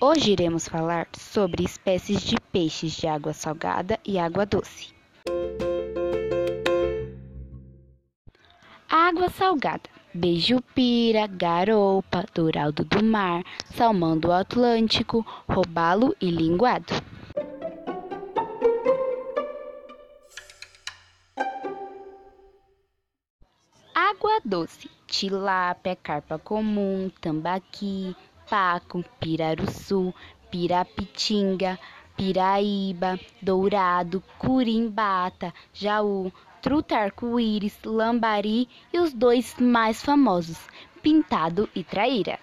Hoje iremos falar sobre espécies de peixes de água salgada e água doce. Água salgada: beijupira, garoupa, dourado do mar, salmão do Atlântico, robalo e linguado. Água doce: tilápia, carpa comum, tambaqui, paco, piraruçu, pirapitinga, piraíba, dourado, curimbata, jaú, truta arco-íris, lambari e os dois mais famosos, pintado e traíra.